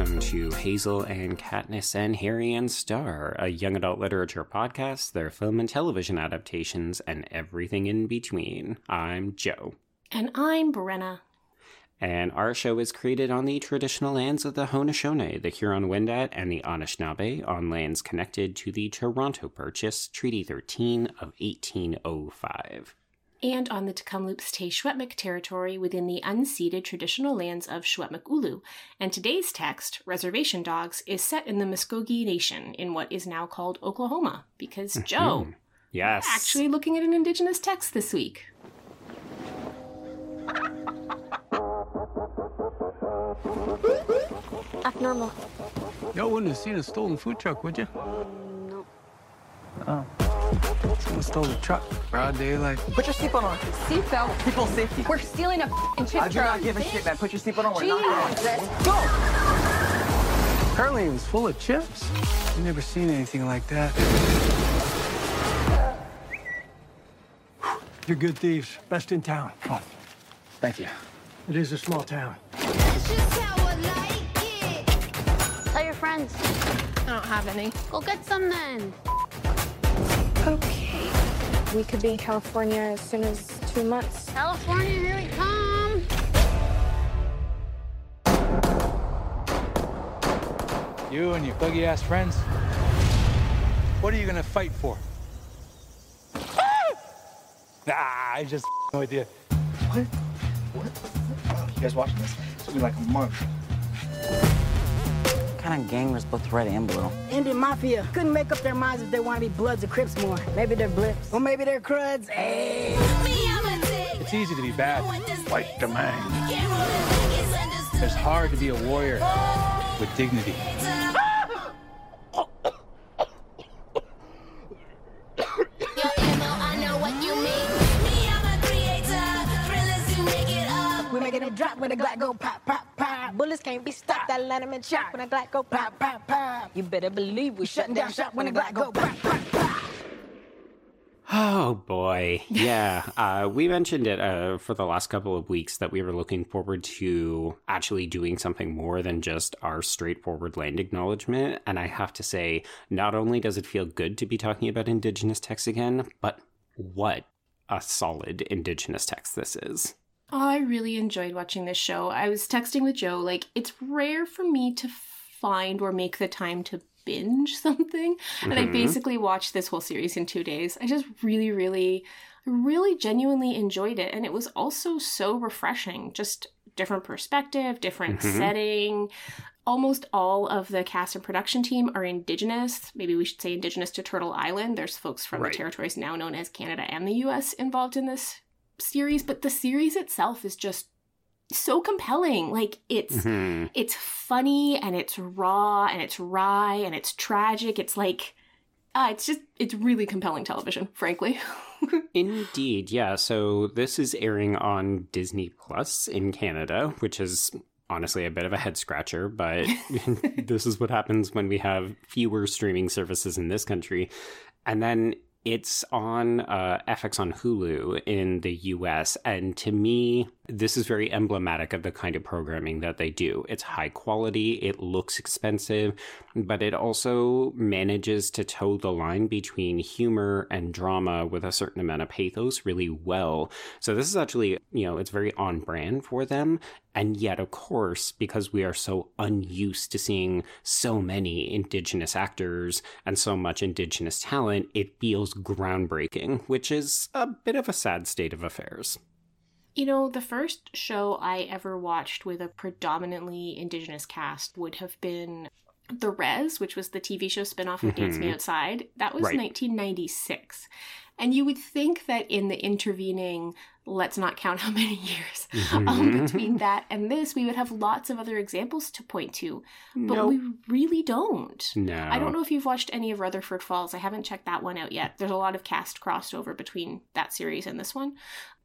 welcome to Hazel and Katniss and Harry and Star, a young adult literature podcast, their film and television adaptations, and everything in between. I'm Joe. And I'm Brenna. And our show is created on the traditional lands of the Haudenosaunee, the Huron-Wendat, and the Anishinaabe, on lands connected to the Toronto Purchase, Treaty 13 of 1805 and on the Tk'emlúps te Secwépemc territory within the unceded traditional lands of Secwepemc And today's text, Reservation Dogs, is set in the Muscogee Nation in what is now called Oklahoma. Because, mm-hmm. Joe, yes, actually looking at an indigenous text this week. Abnormal. Y'all wouldn't have seen a stolen food truck, would you? No. Oh. Someone stole the truck. Broad daylight. Put your seatbelt on. Seatbelt. People safety. We're stealing a chip I do not give a shit, man. Put your seatbelt on. We're not going. Go! Apparently it was full of chips. I've never seen anything like that. You're good thieves. Best in town. Oh, thank you. It is a small town. Like Tell your friends. I don't have any. Go get some then. Okay. We could be in California as soon as two months. California, here we come. You and your buggy ass friends. What are you gonna fight for? Ah! nah, I just no idea. What? What? You guys watching this? It's gonna be like a month kind of gang was both red and blue? Indian Mafia couldn't make up their minds if they want to be Bloods or Crips more. Maybe they're Blips. Or maybe they're Cruds. Hey. It's easy to be bad. Like the man. It's hard to be a warrior with dignity. When the Glock go pop, pop, pop. Bullets can't be stopped. I let That Letterman shot when the Glock go pop, pop, pop. You better believe we're shutting down shop when the Glock go pop, pop, pop. Oh boy. Yeah. uh, we mentioned it uh, for the last couple of weeks that we were looking forward to actually doing something more than just our straightforward land acknowledgement. And I have to say, not only does it feel good to be talking about Indigenous texts again, but what a solid Indigenous text this is. I really enjoyed watching this show. I was texting with Joe, like, it's rare for me to find or make the time to binge something. Mm-hmm. And I basically watched this whole series in two days. I just really, really, really genuinely enjoyed it. And it was also so refreshing. Just different perspective, different mm-hmm. setting. Almost all of the cast and production team are indigenous. Maybe we should say indigenous to Turtle Island. There's folks from right. the territories now known as Canada and the US involved in this series, but the series itself is just so compelling. Like it's mm-hmm. it's funny and it's raw and it's wry and it's tragic. It's like uh, it's just it's really compelling television, frankly. Indeed, yeah. So this is airing on Disney Plus in Canada, which is honestly a bit of a head scratcher, but this is what happens when we have fewer streaming services in this country. And then it's on uh, FX on Hulu in the US. And to me, this is very emblematic of the kind of programming that they do. It's high quality, it looks expensive, but it also manages to toe the line between humor and drama with a certain amount of pathos really well. So this is actually, you know, it's very on brand for them. And yet, of course, because we are so unused to seeing so many Indigenous actors and so much Indigenous talent, it feels groundbreaking, which is a bit of a sad state of affairs. You know, the first show I ever watched with a predominantly Indigenous cast would have been The Rez, which was the TV show spinoff of mm-hmm. Dance Me mm-hmm. Outside. That was right. 1996. And you would think that in the intervening, let's not count how many years um, mm-hmm. between that and this, we would have lots of other examples to point to. But nope. we really don't. No. I don't know if you've watched any of Rutherford Falls. I haven't checked that one out yet. There's a lot of cast crossover between that series and this one.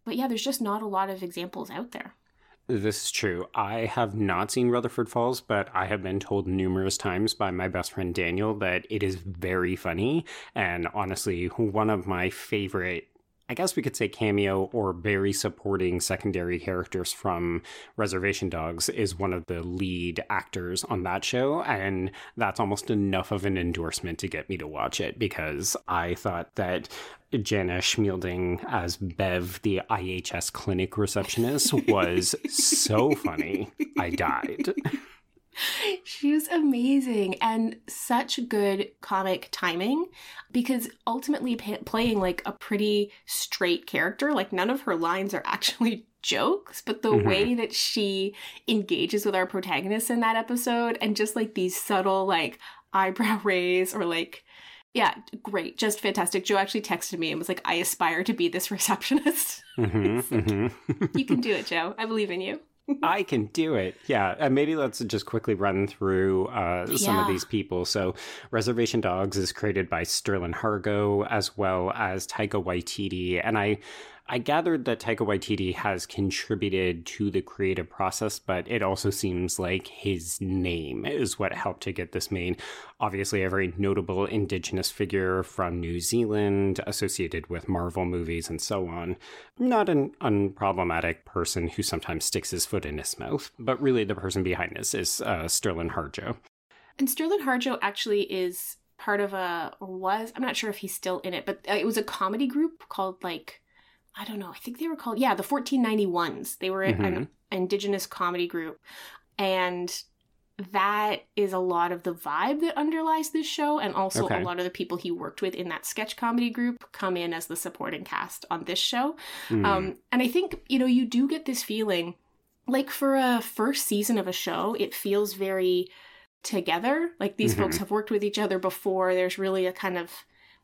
But yeah, there's just not a lot of examples out there. This is true. I have not seen Rutherford Falls, but I have been told numerous times by my best friend Daniel that it is very funny and honestly one of my favorite I guess we could say cameo or very supporting secondary characters from Reservation Dogs is one of the lead actors on that show. And that's almost enough of an endorsement to get me to watch it because I thought that Jana Schmieding as Bev, the IHS clinic receptionist, was so funny. I died. She was amazing and such good comic timing because ultimately pa- playing like a pretty straight character, like none of her lines are actually jokes, but the Mhm. way that she engages with our protagonist in that episode and just like these subtle like eyebrow raise or like yeah, great, just fantastic. Joe actually texted me and was like, "I aspire to be this receptionist." hmm hmm you can do it, Joe. I believe in you. I can do it. Yeah. And maybe let's just quickly run through uh, some of these people. So, Reservation Dogs is created by Sterling Harjo as well as Taika Waititi. And I. I gathered that Taika Waititi has contributed to the creative process, but it also seems like his name is what helped to get this made. Obviously, a very notable Indigenous figure from New Zealand, associated with Marvel movies and so on not an unproblematic person who sometimes sticks his foot in his mouth, but really the person behind this is uh, Sterling Harjo. And Sterling Harjo actually is part of a or was I'm not sure if he's still in it, but uh, it was a comedy group called like I don't know. I think they were called yeah the 1491s. They were an Mhm. indigenous comedy group, and that is a lot of the vibe that underlies this show, and also Okay. a lot of the people he worked with in that sketch comedy group come in as the supporting cast on this show. Mm. Um, and I think, you know, you do get this feeling like for a first season of a show, it feels very together. Like these folks Mhm. have worked with each other before. There's really a kind of,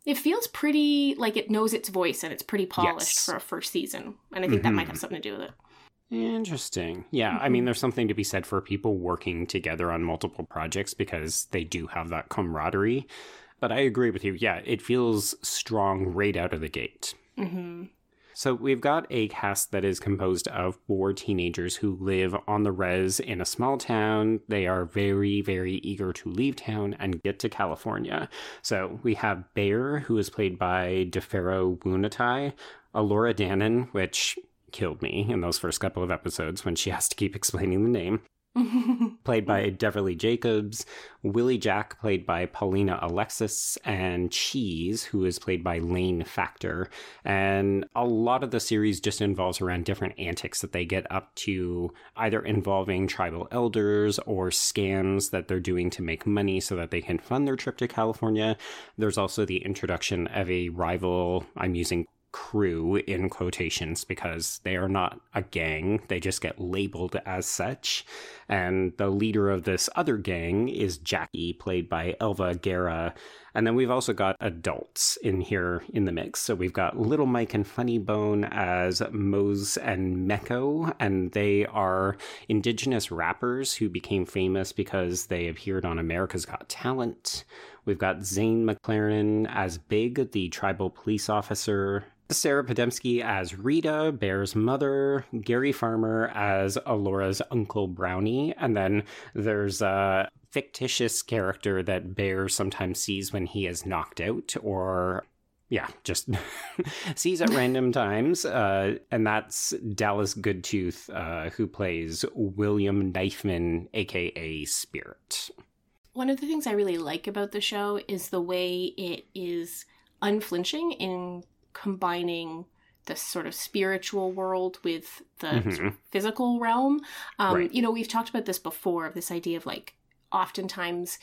it feels pretty like it knows its voice and it's pretty polished Yes. for a first season. And I think that might have something to do with it. Interesting. Yeah, I mean, there's something to be said for people working together on multiple projects because they do have that camaraderie. But I agree with you. Yeah, it feels strong right out of the gate. hmm So we've got a cast that is composed of four teenagers who live on the res in a small town. They are very, very eager to leave town and get to California. So we have Bear, who is played by D'Pharaoh Woon-A-Tai, Elora Danan, which killed me in those first couple of episodes when she has to keep explaining the name played by Devery Jacobs, Willie Jack, played by Paulina Alexis, and Cheese, who is played by Lane Factor. And a lot of the series just involves around different antics that they get up to, either involving tribal elders or scams that they're doing to make money so that they can fund their trip to California. There's also the introduction of a rival, I'm using crew in quotations because they are not a gang, they just get labeled as such. And the leader of this other gang is Jackie, played by Elva Guerra. And then we've also got adults in here in the mix. So we've got Little Mike and Funny Bone as Mose and Mekko, and they are indigenous rappers who became famous because they appeared on America's Got Talent. We've got Zahn McClarnon as Big, the tribal police officer. Sarah Podemski as Rita, Bear's mother, Gary Farmer as Elora's Uncle Brownie, and then there's a fictitious character that Bear sometimes sees when he is knocked out or yeah, just sees at random times. Uh, and that's Dallas Goldtooth, uh, who plays William Knifeman, aka Spirit. One of the things I really like about the show is the way it is unflinching in combining the sort of spiritual world with the Mhm. physical realm. Um, Right. You know, we've talked about this before of this idea of like oftentimes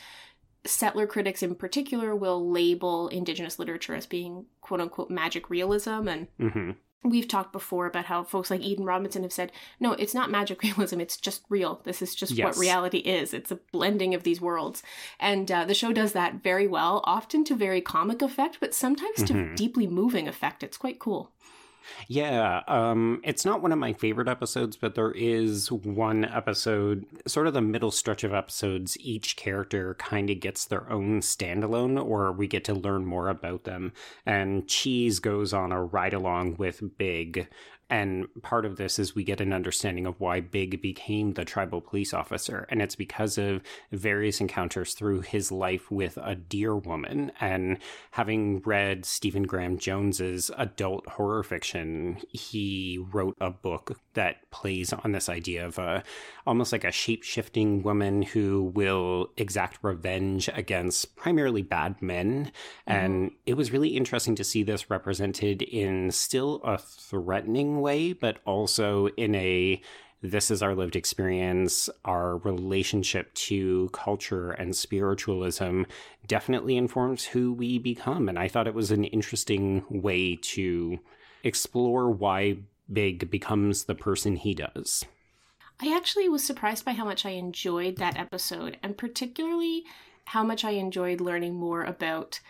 settler critics in particular will label indigenous literature as being quote unquote magic realism and hmm we've talked before about how folks like Eden Robinson have said, no, it's not magic realism. It's just real. This is just Yes. what reality is. It's a blending of these worlds. And uh, the show does that very well, often to very comic effect, but sometimes to Mhm. deeply moving effect. It's quite cool. Yeah, um, it's not one of my favorite episodes, but there is one episode, sort of the middle stretch of episodes, each character kind of gets their own standalone, or we get to learn more about them. And Cheese goes on a ride along with Big And part of this is we get an understanding of why Big became the tribal police officer. And it's because of various encounters through his life with a deer woman. And having read Stephen Graham Jones's adult horror fiction, he wrote a book that plays on this idea of a almost like a shape shifting woman who will exact revenge against primarily bad men. And mm-hmm. it was really interesting to see this represented in still a threatening way, but also in a this is our lived experience. Our relationship to culture and spiritualism definitely informs who we become. And I thought it was an interesting way to explore why Big becomes the person he does. I actually was surprised by how much I enjoyed that episode, and particularly how much I enjoyed learning more about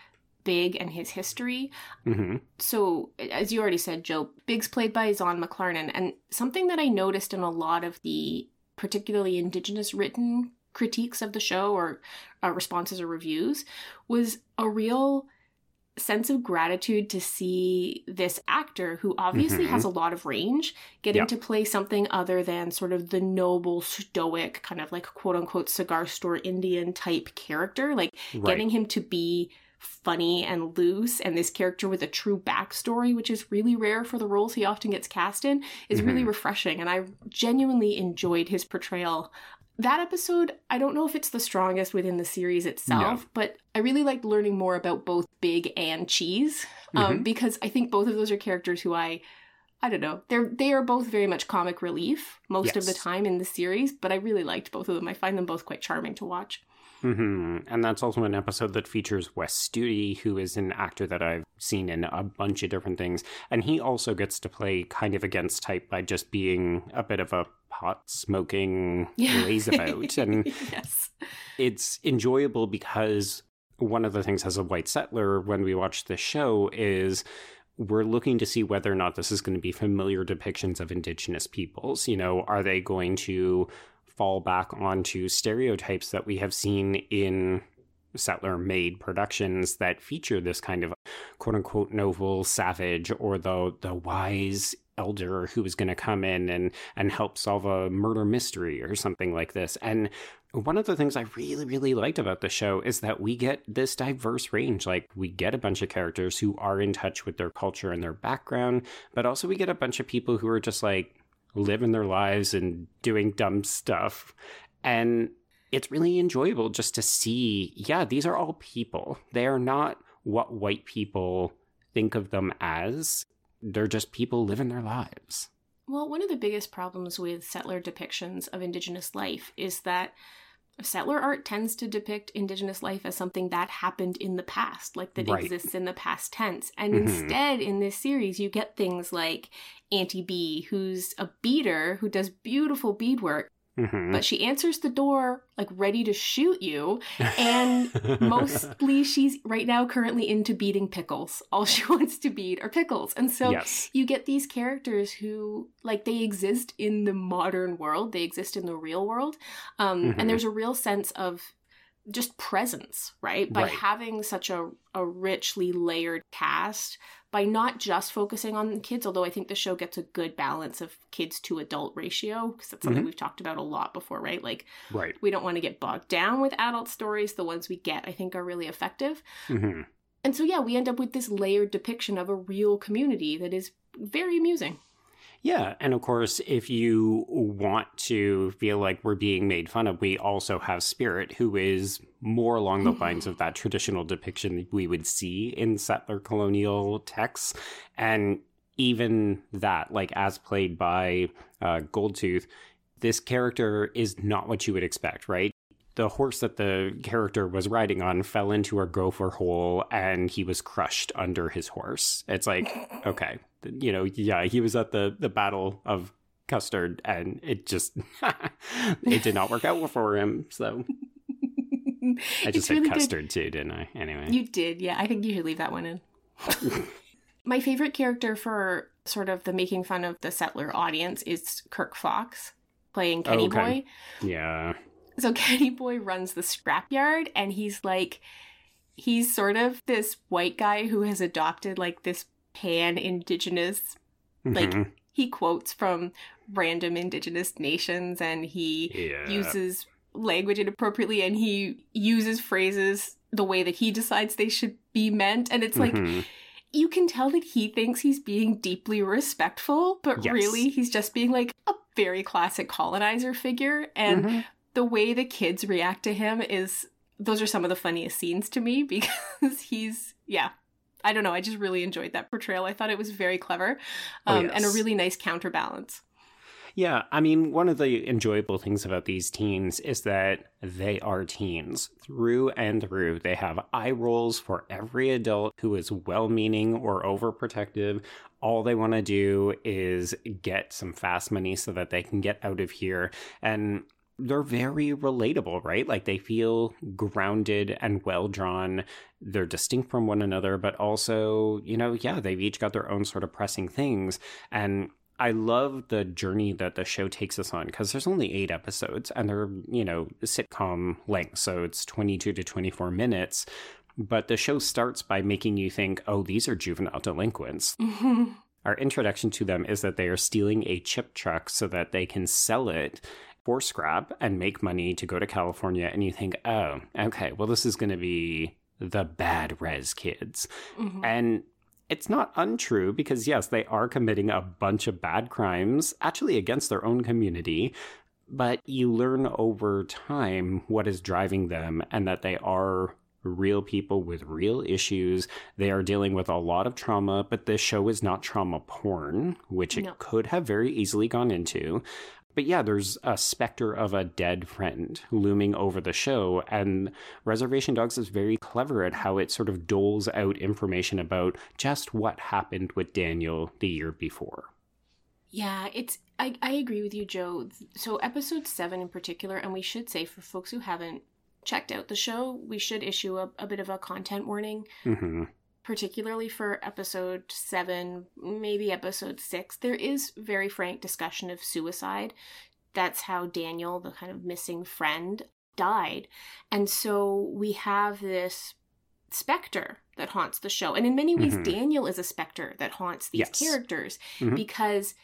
Big and his history. hmm So, as you already said, Joe, Big's played by Zahn McClarnon, and something that I noticed in a lot of the particularly Indigenous written critiques of the show or uh, responses or reviews was a real sense of gratitude to see this actor who obviously Mhm. has a lot of range getting Yep. to play something other than sort of the noble stoic kind of like quote unquote cigar store indian type character like Right. getting him to be funny and loose and this character with a true backstory which is really rare for the roles he often gets cast in is really Mhm. refreshing and i genuinely enjoyed his portrayal that episode i don't know if it's the strongest within the series itself but i really liked learning more about both big and cheese um, Mhm. because i think both of those are characters who i I don't know. They're they are both very much comic relief most of the time in the series, but I really liked both of them. I find them both quite charming to watch. Hmm And that's also an episode that features Wes Studi, who is an actor that I've seen in a bunch of different things. And he also gets to play kind of against type by just being a bit of a pot smoking lazeabout. and yes. it's enjoyable because one of the things as a white settler when we watch this show is we're looking to see whether or not this is going to be familiar depictions of indigenous peoples. You know, are they going to fall back onto stereotypes that we have seen in settler made productions that feature this kind of quote unquote noble savage or the the wise elder who is going to come in and and help solve a murder mystery or something like this and one of the things I really, really liked about the show is that we get this diverse range. Like, we get a bunch of characters who are in touch with their culture and their background, but also we get a bunch of people who are just like living their lives and doing dumb stuff. And it's really enjoyable just to see, yeah, these are all people. They are not what white people think of them as, they're just people living their lives. Well, one of the biggest problems with settler depictions of Indigenous life is that settler art tends to depict Indigenous life as something that happened in the past, like that Right. exists in the past tense. And Mhm. instead, in this series, you get things like Auntie B, who's a beater who does beautiful beadwork, Mhm. but she answers the door like ready to shoot you. And mostly she's right now currently into beating pickles. All she wants to beat are pickles. And so yes. you get these characters who like they exist in the modern world they exist in the real world um, Mhm. and there's a real sense of just presence right by Right. having such a, a richly layered cast by not just focusing on kids although i think the show gets a good balance of kids to adult ratio because that's something Mhm. we've talked about a lot before right? Like Right. we don't want to get bogged down with adult stories. The ones we get i think are really effective. Hmm and so yeah we end up with this layered depiction of a real community that is very amusing Yeah, and of course, if you want to feel like we're being made fun of, we also have Spirit, who is more along the lines of that traditional depiction we would see in settler colonial texts. And even that, like as played by uh, Goldtooth, this character is not what you would expect, right? The horse that the character was riding on fell into a gopher hole and he was crushed under his horse. It's like, okay, you know, yeah, he was at the the battle of custard and it just it did not work out for him. So I just It's said really good. custard too, didn't I? Anyway. You did, yeah. I think you should leave that one in. My favorite character for sort of the making fun of the settler audience is Kirk Fox playing Kenny Okay. Boy. yeah. So Kenny Boy runs the scrapyard and he's like he's sort of this white guy who has adopted like this pan indigenous like Mhm. he quotes from random indigenous nations and he Yeah. uses language inappropriately and he uses phrases the way that he decides they should be meant and it's like Mhm. you can tell that he thinks he's being deeply respectful but Yes. really he's just being like a very classic colonizer figure and Mhm. the way the kids react to him is those are some of the funniest scenes to me because he's yeah i don't know i just really enjoyed that portrayal i thought it was very clever Oh, um, and a really nice counterbalance Yeah, I mean, one of the enjoyable things about these teens is that they are teens through and through. They have eye rolls for every adult who is well meaning or overprotective. All they want to do is get some fast money so that they can get out of here. And they're very relatable, right? Like they feel grounded and well drawn. They're distinct from one another, but also, you know, yeah, they've each got their own sort of pressing things. And I love the journey that the show takes us on because there's only eight episodes and they're, you know, sitcom length. So it's 22 to 24 minutes. But the show starts by making you think, oh, these are juvenile delinquents. Our introduction to them is that they are stealing a chip truck so that they can sell it for scrap and make money to go to California. And you think, oh, okay, well, this is going to be the bad res kids. Mhm. And it's not untrue because, yes, they are committing a bunch of bad crimes, actually against their own community. But you learn over time what is driving them and that they are real people with real issues. They are dealing with a lot of trauma, but this show is not trauma porn, which it could have very easily gone into. But yeah, there's a specter of a dead friend looming over the show, and Reservation Dogs is very clever at how it sort of doles out information about just what happened with Daniel the year before. Yeah, it's I, I agree with you, Joe. So episode seven in particular, and we should say for folks who haven't checked out the show, we should issue a, a bit of a content warning, hmm particularly for episode seven, maybe episode six. There is very frank discussion of suicide. That's how Daniel, the kind of missing friend, died. And so we have this specter that haunts the show. And in many ways, Mhm. Daniel is a specter that haunts these Yes. characters Mhm. because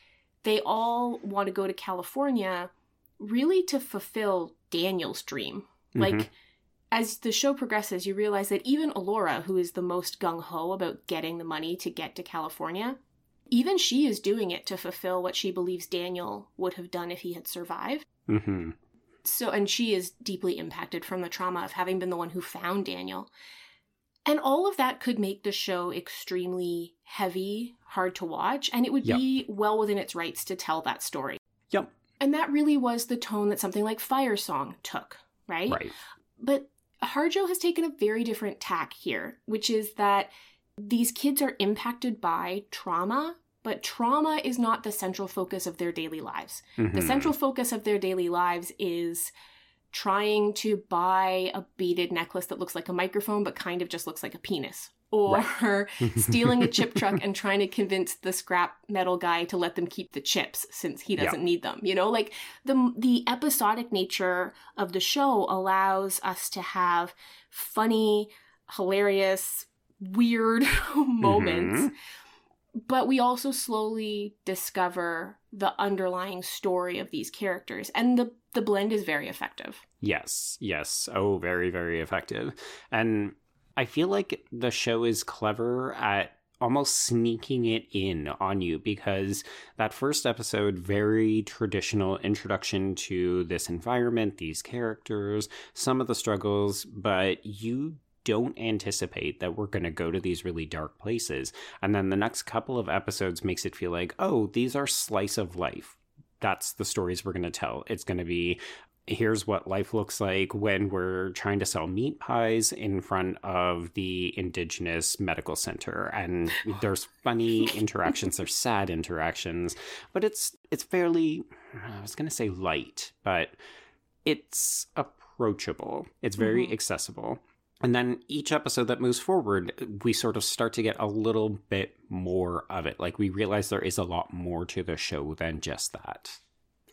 they all want to go to California really to fulfill Daniel's dream. Like, Mhm. As the show progresses, you realize that even Elora, who is the most gung ho about getting the money to get to California, even she is doing it to fulfill what she believes Daniel would have done if he had survived. hmm So, and she is deeply impacted from the trauma of having been the one who found Daniel. And all of that could make the show extremely heavy, hard to watch, and it would Yep. be well within its rights to tell that story. Yep. And that really was the tone that something like Fire Song took, right? Right. But Harjo has taken a very different tack here, which is that these kids are impacted by trauma, but trauma is not the central focus of their daily lives. The Mhm. central focus of their daily lives is trying to buy a beaded necklace that looks like a microphone but kind of just looks like a penis. Or stealing a chip truck and trying to convince the scrap metal guy to let them keep the chips since he doesn't need them. You know, like the the episodic nature of the show allows us to have funny, hilarious, weird moments mm-hmm. but we also slowly discover the underlying story of these characters and the the blend is very effective Yes, yes. Oh, very, very effective. And I feel like the show is clever at almost sneaking it in on you because that first episode, very traditional introduction to this environment, these characters, some of the struggles, but you don't anticipate that we're going to go to these really dark places. And then the next couple of episodes makes it feel like, oh, these are slice of life. That's the stories we're going to tell. It's going to be here's what life looks like when we're trying to sell meat pies in front of the indigenous medical center and there's funny interactions there's sad interactions but it's it's fairly i was going to say light but it's approachable it's very Mhm. accessible and then each episode that moves forward, we sort of start to get a little bit more of it. Like we realize there is a lot more to the show than just that.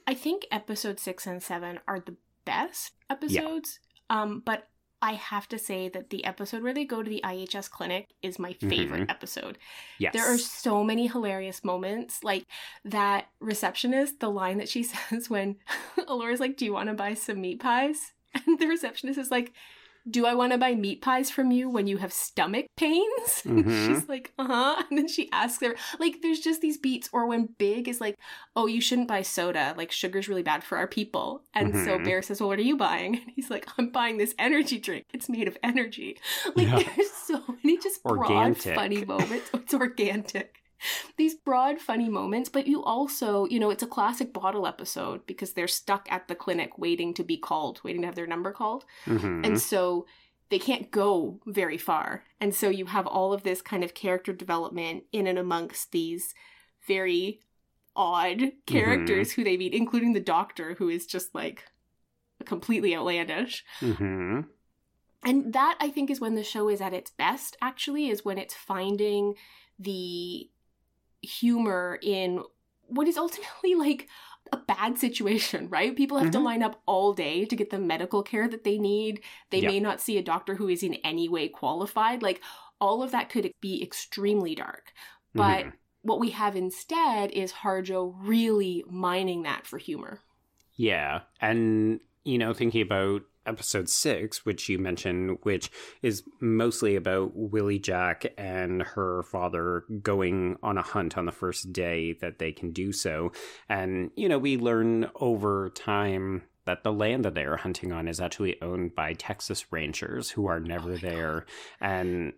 I think episode 6 and 7 are the best episodes um but I have to say that the episode where they go to the IHS clinic is my favorite Mhm. episode. Yes. There are so many hilarious moments. Like that receptionist, the line that she says when Elora's like, Do you want to buy some meat pies? And the receptionist is like, Do I want to buy meat pies from you when you have stomach pains? Mhm. She's like, Uh huh. And then she asks her, like, there's just these beats. Or when Big is like, Oh, you shouldn't buy soda. Like, sugar's really bad for our people. And so Mhm. Bear says, Well, what are you buying? And he's like, I'm buying this energy drink. It's made of energy. Like, Yeah. there's so many just broad, Organic. funny moments. It's organic. These broad, funny moments, but you also, you know, it's a classic bottle episode because they're stuck at the clinic waiting to be called, waiting to have their number called. Mhm. And so they can't go very far. And so you have all of this kind of character development in and amongst these very odd characters who they meet, including the doctor, who is just like completely outlandish. Mhm. And that I think is when the show is at its best, actually, is when it's finding the humor in what is ultimately like a bad situation, right? People have to Mhm. line up all day to get the medical care that they need. They Yeah. may not see a doctor who is in any way qualified. Like all of that could be extremely dark. But Mhm. what we have instead is Harjo really mining that for humor. Yeah. And, you know, thinking about episode six, which you mentioned, which is mostly about Willie Jack and her father going on a hunt on the first day that they can do so. And, you know, we learn over time that the land that they're hunting on is actually owned by Texas ranchers who are never oh there. And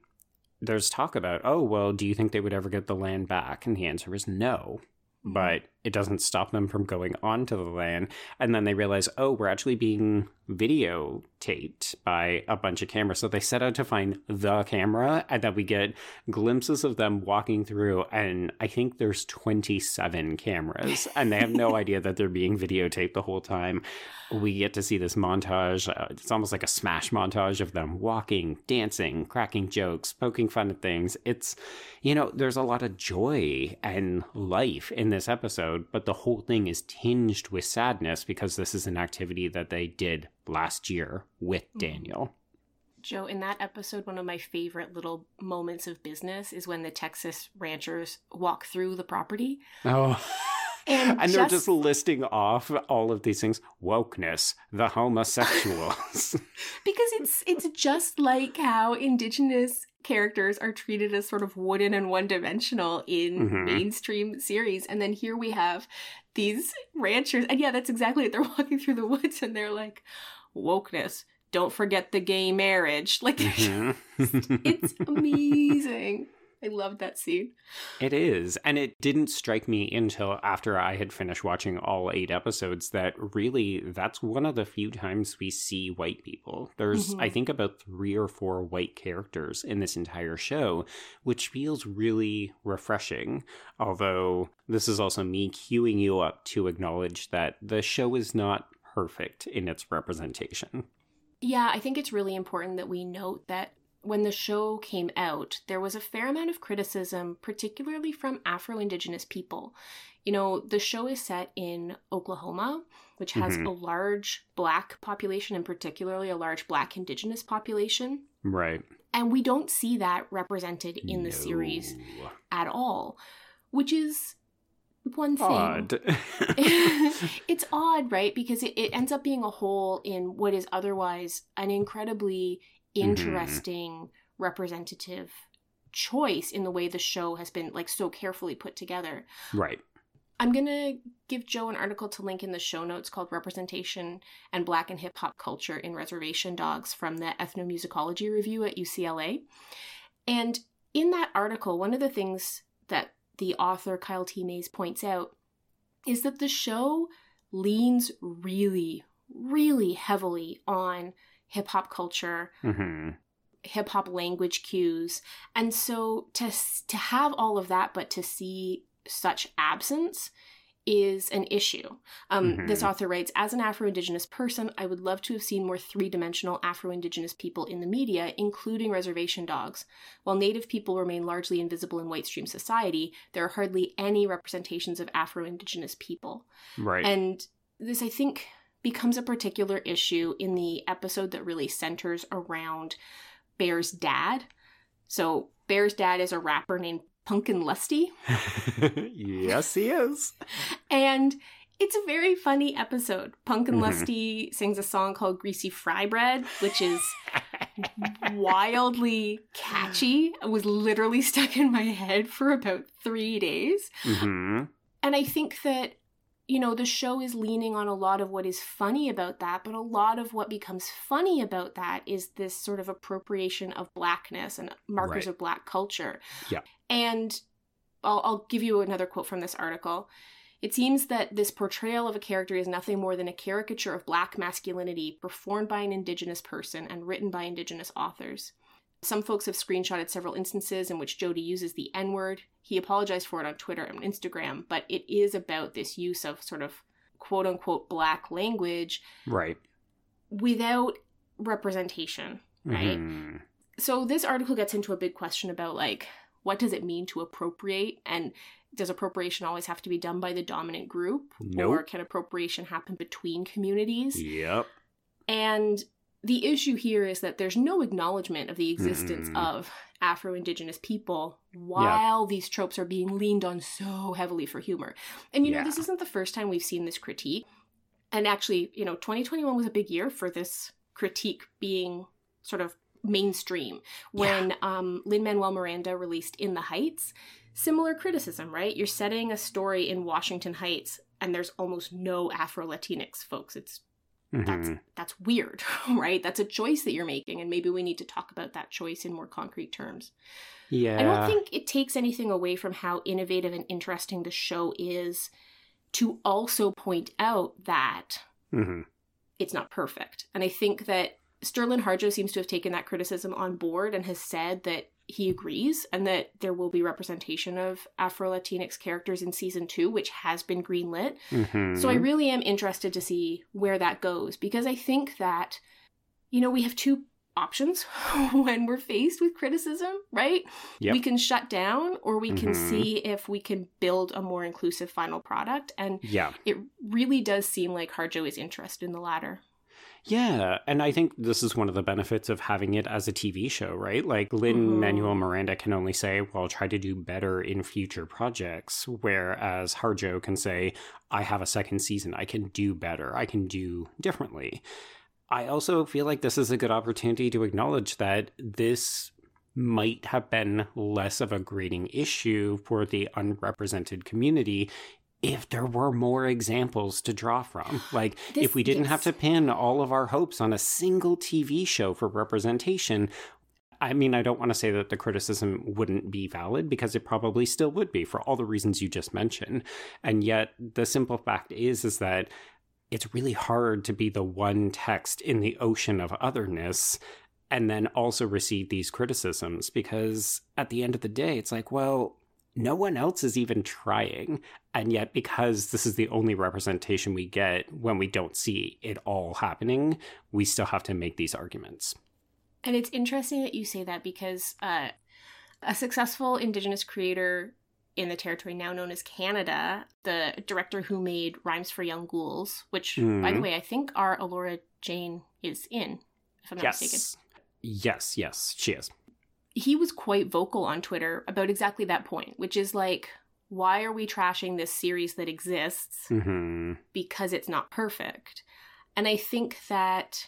there's talk about, oh, well, do you think they would ever get the land back? And the answer is no hmm. but it doesn't stop them from going onto the land. And then they realize, oh, we're actually being videotaped by a bunch of cameras. So they set out to find the camera, and then we get glimpses of them walking through. And I think there's 27 cameras, and they have no idea that they're being videotaped the whole time. We get to see this montage. Uh, it's almost like a smash montage of them walking, dancing, cracking jokes, poking fun at things. It's, you know, there's a lot of joy and life in this episode, but the whole thing is tinged with sadness because this is an activity that they did last year with mm-hmm. Daniel. Joe, in that episode, one of my favorite little moments of business is when the Texas ranchers walk through the property. Oh. And, And they're just, just listing off all of these things wokeness, the homosexuals. because it's it's just like how indigenous characters are treated as sort of wooden and one-dimensional in Mhm. mainstream series. And then here we have these ranchers. And yeah that's exactly it. They're walking through the woods and they're like wokeness. Don't forget the gay marriage. Like Mhm. it's amazing i love that scene It is. And it didn't strike me until after I had finished watching all eight episodes that really that's one of the few times we see white people. There's, Mhm. I think, about three or four white characters in this entire show, which feels really refreshing. Although this is also me cueing you up to acknowledge that the show is not perfect in its representation. Yeah, I think it's really important that we note that when the show came out, there was a fair amount of criticism, particularly from Afro Indigenous people. You know, the show is set in Oklahoma, which has Mhm. a large black population and particularly a large black indigenous population. Right. And we don't see that represented in the series at all, which is one thing. Odd. it's odd, right? Because it, it ends up being a hole in what is otherwise an incredibly Mm-hmm. interesting representative choice in the way the show has been like so carefully put together. right. I'm going to give Joe an article to link in the show notes called Representation and Black and Hip Hop Culture in Reservation Dogs from the Ethnomusicology Review at UCLA. And in that article, one of the things that the author Kyle T. Mays points out is that the show leans really, really heavily on hip hop culture, hmm hip hop language cues. And so to to have all of that but to see such absence is an issue. Um, Mhm. This author writes As an Afro Indigenous person, I would love to have seen more three dimensional Afro Indigenous people in the media, including reservation dogs. While Native people remain largely invisible in white stream society, there are hardly any representations of Afro Indigenous people. Right. And this, I think, becomes a particular issue in the episode that really centers around Bear's dad. So, Bear's dad is a rapper named Punkin Lusty. yes, he is. And it's a very funny episode. Punkin Mhm. Lusty sings a song called Greasy Fry Bread, which is wildly catchy. It was literally stuck in my head for about three days. hmm And I think that, you know, the show is leaning on a lot of what is funny about that, but a lot of what becomes funny about that is this sort of appropriation of blackness and markers Right. of black culture. Yeah. And I'll, I'll give you another quote from this article. It seems that this portrayal of a character is nothing more than a caricature of black masculinity performed by an indigenous person and written by indigenous authors. Some folks have screenshotted several instances in which Jody uses the N word. He apologized for it on Twitter and Instagram, but it is about this use of sort of quote unquote black language Right. without representation, right? Mhm. So this article gets into a big question about like what does it mean to appropriate and does appropriation always have to be done by the dominant group or can appropriation happen between communities? Yep. And the issue here is that there's no acknowledgement of the existence Mm-mm. of Afro Indigenous people while these tropes are being leaned on so heavily for humor. And you know, this isn't the first time we've seen this critique. And actually, you know, 2021 was a big year for this critique being sort of mainstream. When um, Lin Manuel Miranda released In the Heights, similar criticism, right? You're setting a story in Washington Heights and there's almost no Afro Latinx folks. It's that's Mhm. that's weird, right? That's a choice that you're making, and maybe we need to talk about that choice in more concrete terms. Yeah. I don't think it takes anything away from how innovative and interesting the show is to also point out that Mhm. it's not perfect. And I think that Sterling Harjo seems to have taken that criticism on board and has said that he agrees and that there will be representation of Afro Latinx characters in season two, which has been greenlit. Mhm. So I really am interested to see where that goes because I think that, you know, we have two options when we're faced with criticism, right? Yep. We can shut down or we can Mhm. see if we can build a more inclusive final product. And Yeah. it really does seem like Harjo is interested in the latter. Yeah, and I think this is one of the benefits of having it as a TV show, right? Like Lin Mhm. Manuel Miranda can only say, "Well, try to do better in future projects," whereas Harjo can say, "I have a second season. I can do better. I can do differently." I also feel like this is a good opportunity to acknowledge that this might have been less of a grading issue for the unrepresented community if there were more examples to draw from. Like, This- if we didn't have to pin all of our hopes on a single TV show for representation, I mean, I don't want to say that the criticism wouldn't be valid because it probably still would be for all the reasons you just mentioned. And yet, the simple fact is, is that it's really hard to be the one text in the ocean of otherness and then also receive these criticisms because at the end of the day, it's like, well, no one else is even trying. And yet, because this is the only representation we get when we don't see it all happening, we still have to make these arguments. And it's interesting that you say that because uh, a successful Indigenous creator in the territory now known as Canada, the director who made Rhymes for Young Ghouls, which, by the Mhm. way, I think our Alora Jane is in, if I'm not mistaken. yes. Yes, yes, she is. He was quite vocal on Twitter about exactly that point, which is like, why are we trashing this series that exists hmm because it's not perfect? And I think that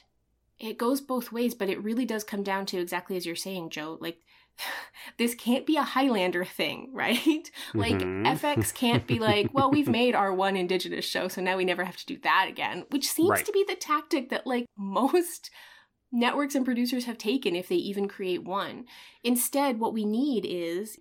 it goes both ways, but it really does come down to exactly as you're saying, Joe. Like, this can't be a Highlander thing, right? Like, Mhm. FX can't be like, well, we've made our one Indigenous show, so now we never have to do that again, which seems Right. to be the tactic that, like, most networks and producers have taken if they even create one. Instead, what we need is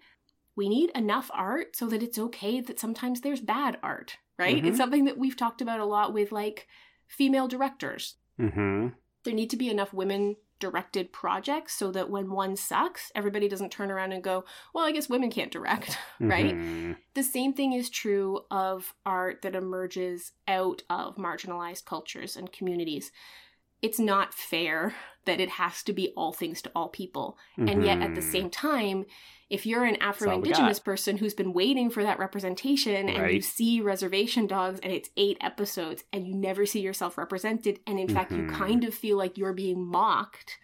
we need enough art so that it's okay that sometimes there's bad art, right? Mhm. It's something that we've talked about a lot with like female directors. hmm There need to be enough women directed projects so that when one sucks, everybody doesn't turn around and go, well, I guess women can't direct, right? Mhm. The same thing is true of art that emerges out of marginalized cultures and communities. It's not fair that it has to be all things to all people. And yet at the Mhm. same time, if you're an Afro Indigenous person who's been waiting for that representation and you see Reservation Dogs and it's eight episodes and you never see yourself represented, and in fact, you Mhm. kind of feel like you're being mocked,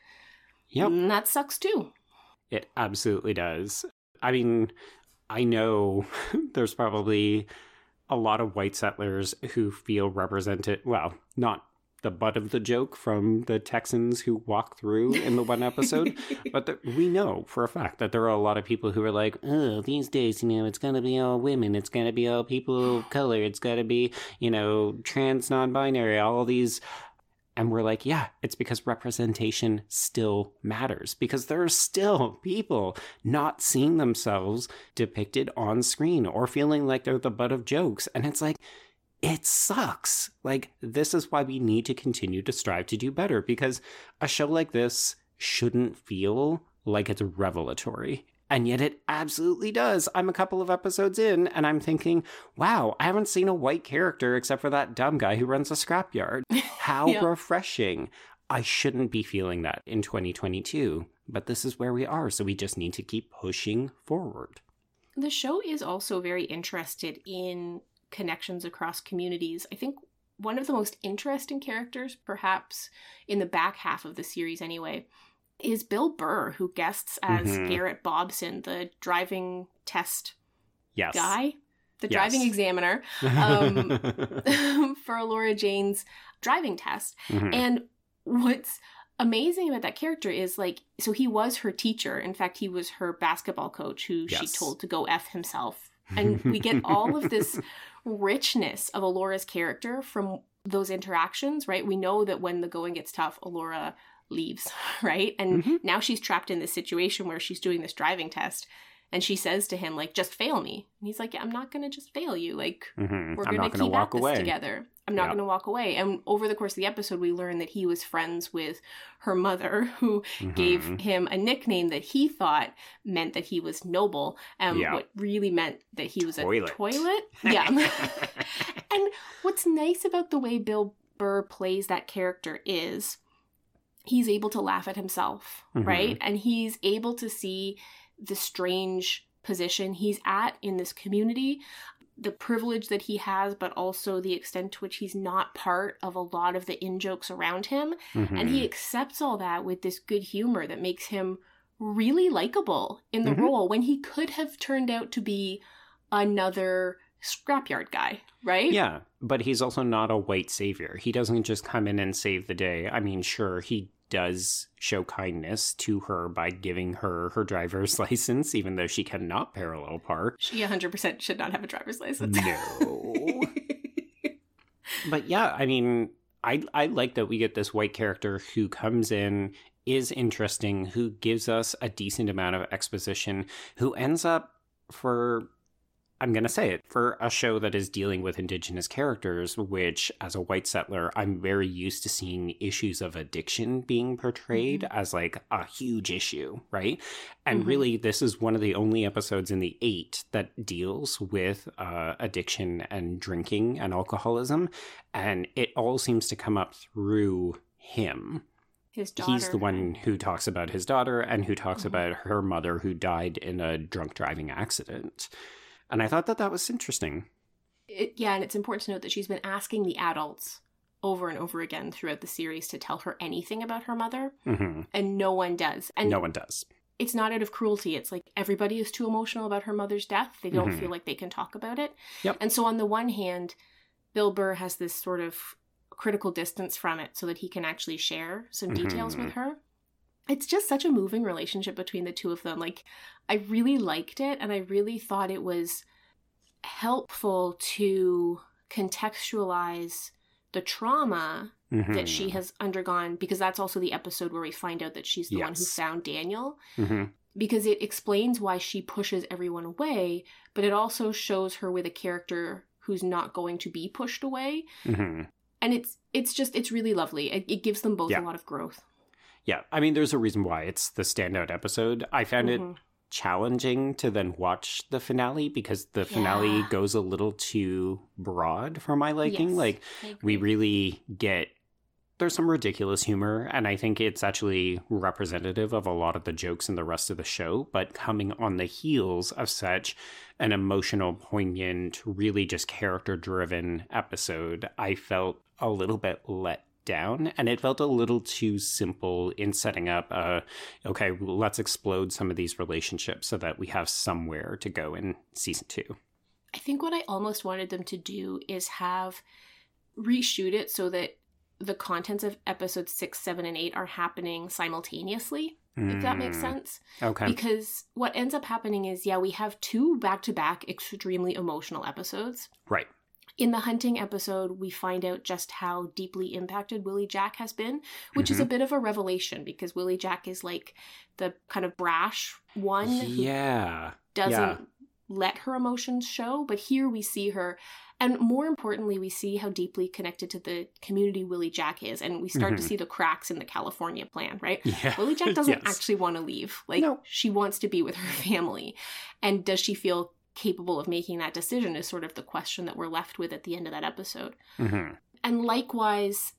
Yep. mm, that sucks too. It absolutely does. I mean, I know there's probably a lot of white settlers who feel represented. Well, not the butt of the joke from the Texans who walk through in the one episode, but the, we know for a fact that there are a lot of people who are like, oh, these days, you know, it's going to be all women, it's going to be all people of color, it's got to be, you know, trans, non binary, all these and we're like, yeah, it's because representation still matters because there are still people not seeing themselves depicted on screen or feeling like they're the butt of jokes. And it's like, it sucks. Like, this is why we need to continue to strive to do better because a show like this shouldn't feel like it's revelatory. And yet it absolutely does. I'm a couple of episodes in and I'm thinking, wow, I haven't seen a white character except for that dumb guy who runs a scrapyard. How Yeah. refreshing. I shouldn't be feeling that in 2022, but this is where we are. So we just need to keep pushing forward. The show is also very interested in connections across communities. I think one of the most interesting characters, perhaps in the back half of the series anyway, is Bill Burr, who guests as Mhm. Garrett Bobson, the driving test Yes. guy, the Yes. driving examiner um, for Laura Jane's driving test. Mhm. And what's amazing about that character is like, so he was her teacher. In fact, he was her basketball coach who she told to go F himself. And we get all of this richness of Elora's character from those interactions, right? We know that when the going gets tough, Alora leaves, right? And Mhm. now she's trapped in this situation where she's doing this driving test. And she says to him, like, just fail me. And he's like, yeah, I'm not going to just fail you. Like, Mhm. we're I'm to gonna keep walk at this together. I'm not going to walk away. And over the course of the episode, we learn that he was friends with her mother, who gave Mhm. him a nickname that he thought meant that he was noble, and Yeah. what really meant that he was Toilet. a toilet. Yeah. and what's nice about the way Bill Burr plays that character is he's able to laugh at himself, Mhm. right? And he's able to see the strange position he's at in this community, the privilege that he has, but also the extent to which he's not part of a lot of the in jokes around him. And he Mhm. accepts all that with this good humor that makes him really likable in the Mhm. role when he could have turned out to be another scrapyard guy, right? Yeah, but he's also not a white savior. He doesn't just come in and save the day. I mean, sure, he does show kindness to her by giving her her driver's license, even though she cannot parallel park. She 100% should not have a driver's license. No. but yeah, I mean, I I like that we get this white character who comes in, is interesting, who gives us a decent amount of exposition, who ends up for I'm going to say it for a show that is dealing with indigenous characters, which as a white settler, I'm very used to seeing issues of addiction being portrayed as like a huge issue, right? And Mhm. really, this is one of the only episodes in the eight that deals with uh, addiction and drinking and alcoholism. And it all seems to come up through him. His daughter. He's the one who talks about his daughter and who talks Mhm. about her mother who died in a drunk driving accident. And I thought that that was interesting. It, yeah, and it's important to note that she's been asking the adults over and over again throughout the series to tell her anything about her mother, hmm and no one does. And no one does. it's not out of cruelty. It's like everybody is too emotional about her mother's death. They don't Mhm. feel like they can talk about it. Yep. And so, on the one hand, Bill Burr has this sort of critical distance from it so that he can actually share some details Mhm. with her. It's just such a moving relationship between the two of them. Like, I really liked it, and I really thought it was helpful to contextualize the trauma that she Mhm. has undergone because that's also the episode where we find out that she's the one who found Daniel Mhm. because it explains why she pushes everyone away but it also shows her with a character who's not going to be pushed away Mhm. and it's it's just it's really lovely it, it gives them both Yeah. a lot of growth Yeah, I mean, there's a reason why it's the standout episode. I found Mhm. it challenging to then watch the finale because the finale Yeah. goes a little too broad for my liking. Yes, like, we really get there's some ridiculous humor, and I think it's actually representative of a lot of the jokes in the rest of the show. But coming on the heels of such an emotional, poignant, really just character driven episode, I felt a little bit let down and it felt a little too simple in setting up uh okay let's explode some of these relationships so that we have somewhere to go in season two I think what I almost wanted them to do is have reshoot it so that the contents of episodes six, seven, and eight are happening simultaneously, if that makes Mm. sense. okay Because what ends up happening is, yeah, we have two back to back extremely emotional episodes. right In the hunting episode, we find out just how deeply impacted Willie Jack has been, which is a bit of a revelation because Willie Jack is like the kind of brash one who yeah doesn't yeah. let her emotions show. But here we see her, and more importantly, we see how deeply connected to the community Willie Jack is, and we start to Mhm. see the cracks in the California plan, right? yeah Willie Jack doesn't Yes. actually want to leave. Like No. she wants to be with her family. And does she feel capable of making that decision is sort of the question that we're left with at the end of that episode. Mhm. And likewise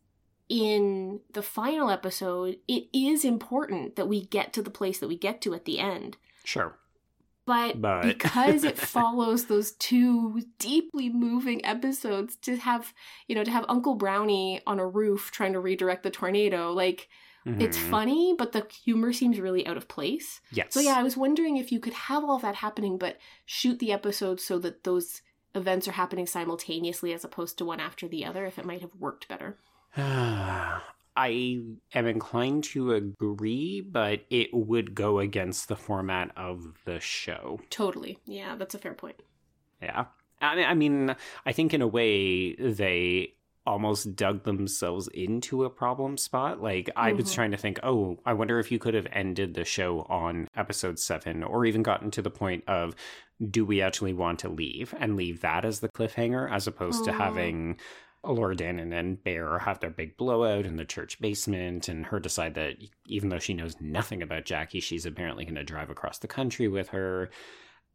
in the final episode, it is important that we get to the place that we get to at the end. sure But, But- because it follows those two deeply moving episodes to have, you know, to have Uncle Brownie on a roof trying to redirect the tornado, like it's Mhm. funny, but the humor seems really out of place. yes So yeah, I was wondering if you could have all that happening, but shoot the episodes so that those events are happening simultaneously as opposed to one after the other, if it might have worked better. I am inclined to agree, but it would go against the format of the show. Totally. Yeah, that's a fair point. Yeah. I mean, I think in a way they almost dug themselves into a problem spot. Like, I was Mhm. trying to think, oh, I wonder if you could have ended the show on episode seven or even gotten to the point of do we actually want to leave and leave that as the cliffhanger as opposed to Oh. having Elora Danan and Bear have their big blowout in the church basement and her decide that even though she knows nothing about Jackie, she's apparently going to drive across the country with her.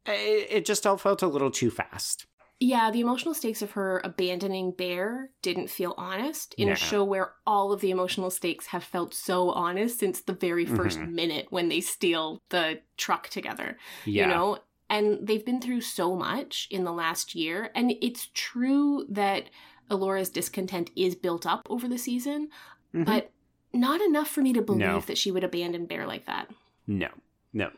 It, it just all felt a little too fast. Yeah, the emotional stakes of her abandoning Bear didn't feel honest in No. a show where all of the emotional stakes have felt so honest since the very 1st Mhm. minute when they steal the truck together. Yeah. You know? And they've been through so much in the last year. And it's true that Elora's discontent is built up over the season, Mhm. but not enough for me to believe No. that she would abandon Bear like that. No, no.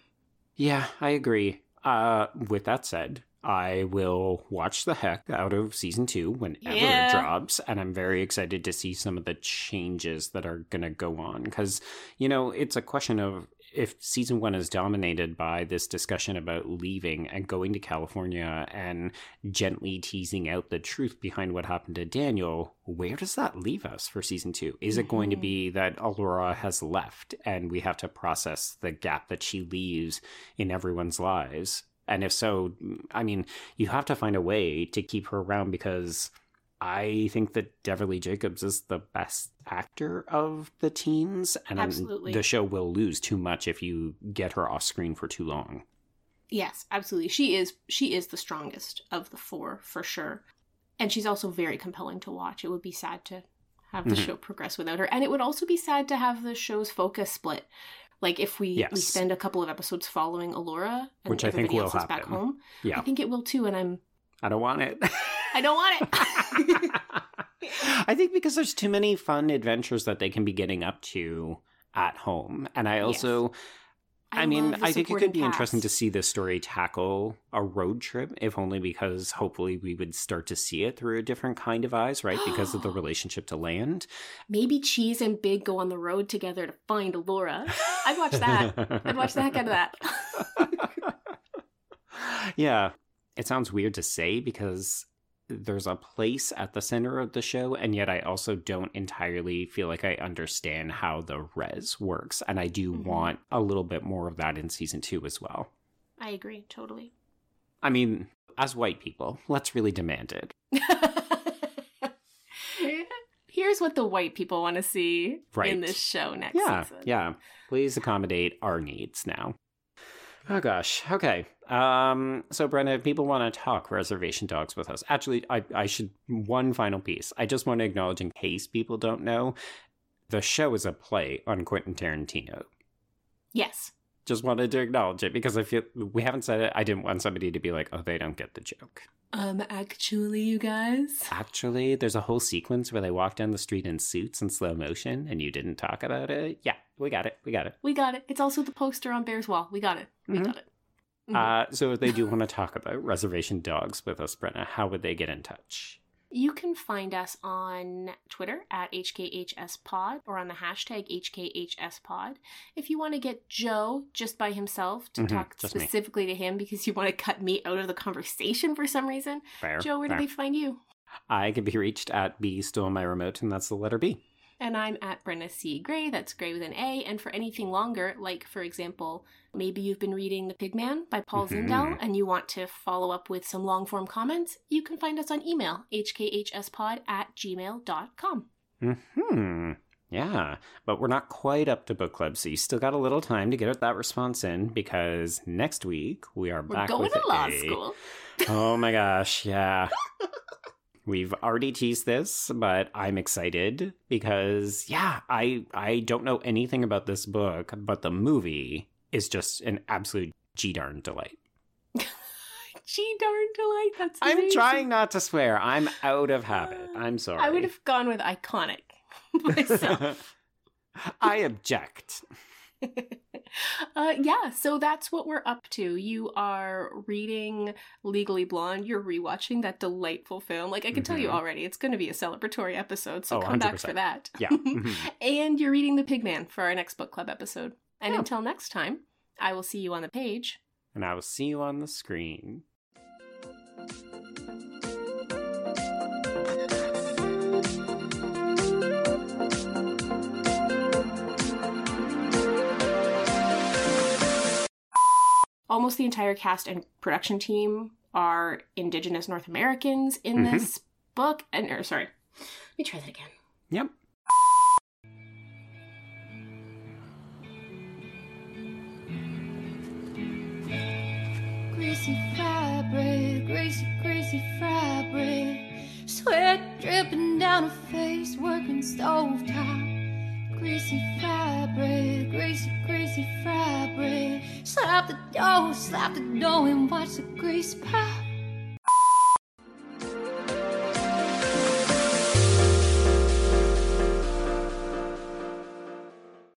Yeah, I agree. Uh, with that said, I will watch the heck out of season two whenever Yeah. it drops, and I'm very excited to see some of the changes that are going to go on. Because, you know, it's a question of if season one is dominated by this discussion about leaving and going to California and gently teasing out the truth behind what happened to Daniel, where does that leave us for season two? Is it going to Mhm. be that Elora has left and we have to process the gap that she leaves in everyone's lives? And if so, I mean, you have to find a way to keep her around because I think that Devery Jacobs is the best actor of the teens, and Absolutely. the show will lose too much if you get her off screen for too long. Yes, absolutely. She is she is the strongest of the four for sure. And she's also very compelling to watch. It would be sad to have the Mhm. show progress without her. And it would also be sad to have the show's focus split. Like if we, we spend a couple of episodes following Elora and Which I think will else is back home. Yeah, I think it will too, and I'm I don't want it. I don't want it. I think because there's too many fun adventures that they can be getting up to at home. And I also I, mean, I think it could be interesting to see this story tackle a road trip, if only because hopefully we would start to see it through a different kind of eyes, right? Because of the relationship to land. Maybe Cheese and Big go on the road together to find Elora. I'd watch that. I'd watch the heck out of that. yeah. It sounds weird to say because there's a place at the center of the show, and yet I also don't entirely feel like I understand how the res works. And I do Mhm. want a little bit more of that in season two as well. I agree, totally. I mean, as white people, let's really demand it. Here's what the white people want to see Right. in this show next Yeah, season. yeah. Please accommodate our needs now. Oh gosh. Okay. Um. So, Brenda, if people want to talk reservation dogs with us, actually, I I should one final piece. I just want to acknowledge, in case people don't know, the show is a play on Quentin Tarantino. Yes. Just wanted to acknowledge it because I feel we haven't said it. I didn't want somebody to be like, oh, they don't get the joke. Um, actually, you guys. Actually, there's a whole sequence where they walk down the street in suits in slow motion and you didn't talk about it. Yeah, we got it. We got it. We got it. It's also the poster on Bear's Wall. We got it. We Mhm. got it. Mhm. Uh, so if they do want to talk about reservation dogs with us, Brenna, how would they get in touch? You can find us on Twitter at HKHSPod or on the hashtag HKHSPod. If you want to get Joe just by himself to Mhm, talk just me. specifically to him because you want to cut me out of the conversation for some reason, Fair. Joe, where fair. do they find you? I can be reached at B still on my remote, and that's the letter B. And I'm at Brenna C. Gray, that's Gray with an A. And for anything longer, like for example, maybe you've been reading The Pigman by Paul Mhm. Zindel and you want to follow up with some long form comments, you can find us on email, hkhspod at gmail.com. Hmm. Yeah, but we're not quite up to book club, so you still got a little time to get that response in because next week we are We're back going with to law a- school. Oh my gosh, yeah. We've already teased this, but I'm excited because yeah, I I don't know anything about this book, but the movie is just an absolute g darn delight. G darn delight, that's I'm trying not to swear. I'm out of habit. I'm sorry. I would have gone with iconic myself. I object. uh, yeah, so that's what we're up to. You are reading Legally Blonde. You're rewatching that delightful film. Like I can tell you Mhm. already, it's going to be a celebratory episode. So Oh, come back 100%. for that. Yeah. Mhm. and you're reading The Pigman for our next book club episode. And Yeah. until next time, I will see you on the page. and I will see you on the screen. Almost the entire cast and production team are Indigenous North Americans in Mhm. this book. And or sorry, let me try that again. Yep. Fabric, greasy, greasy fabric. Sweat dripping down her face, working stove top. Greasy fabric, greasy, greasy fabric. Slap the dough, slap the dough, and watch the grease pop.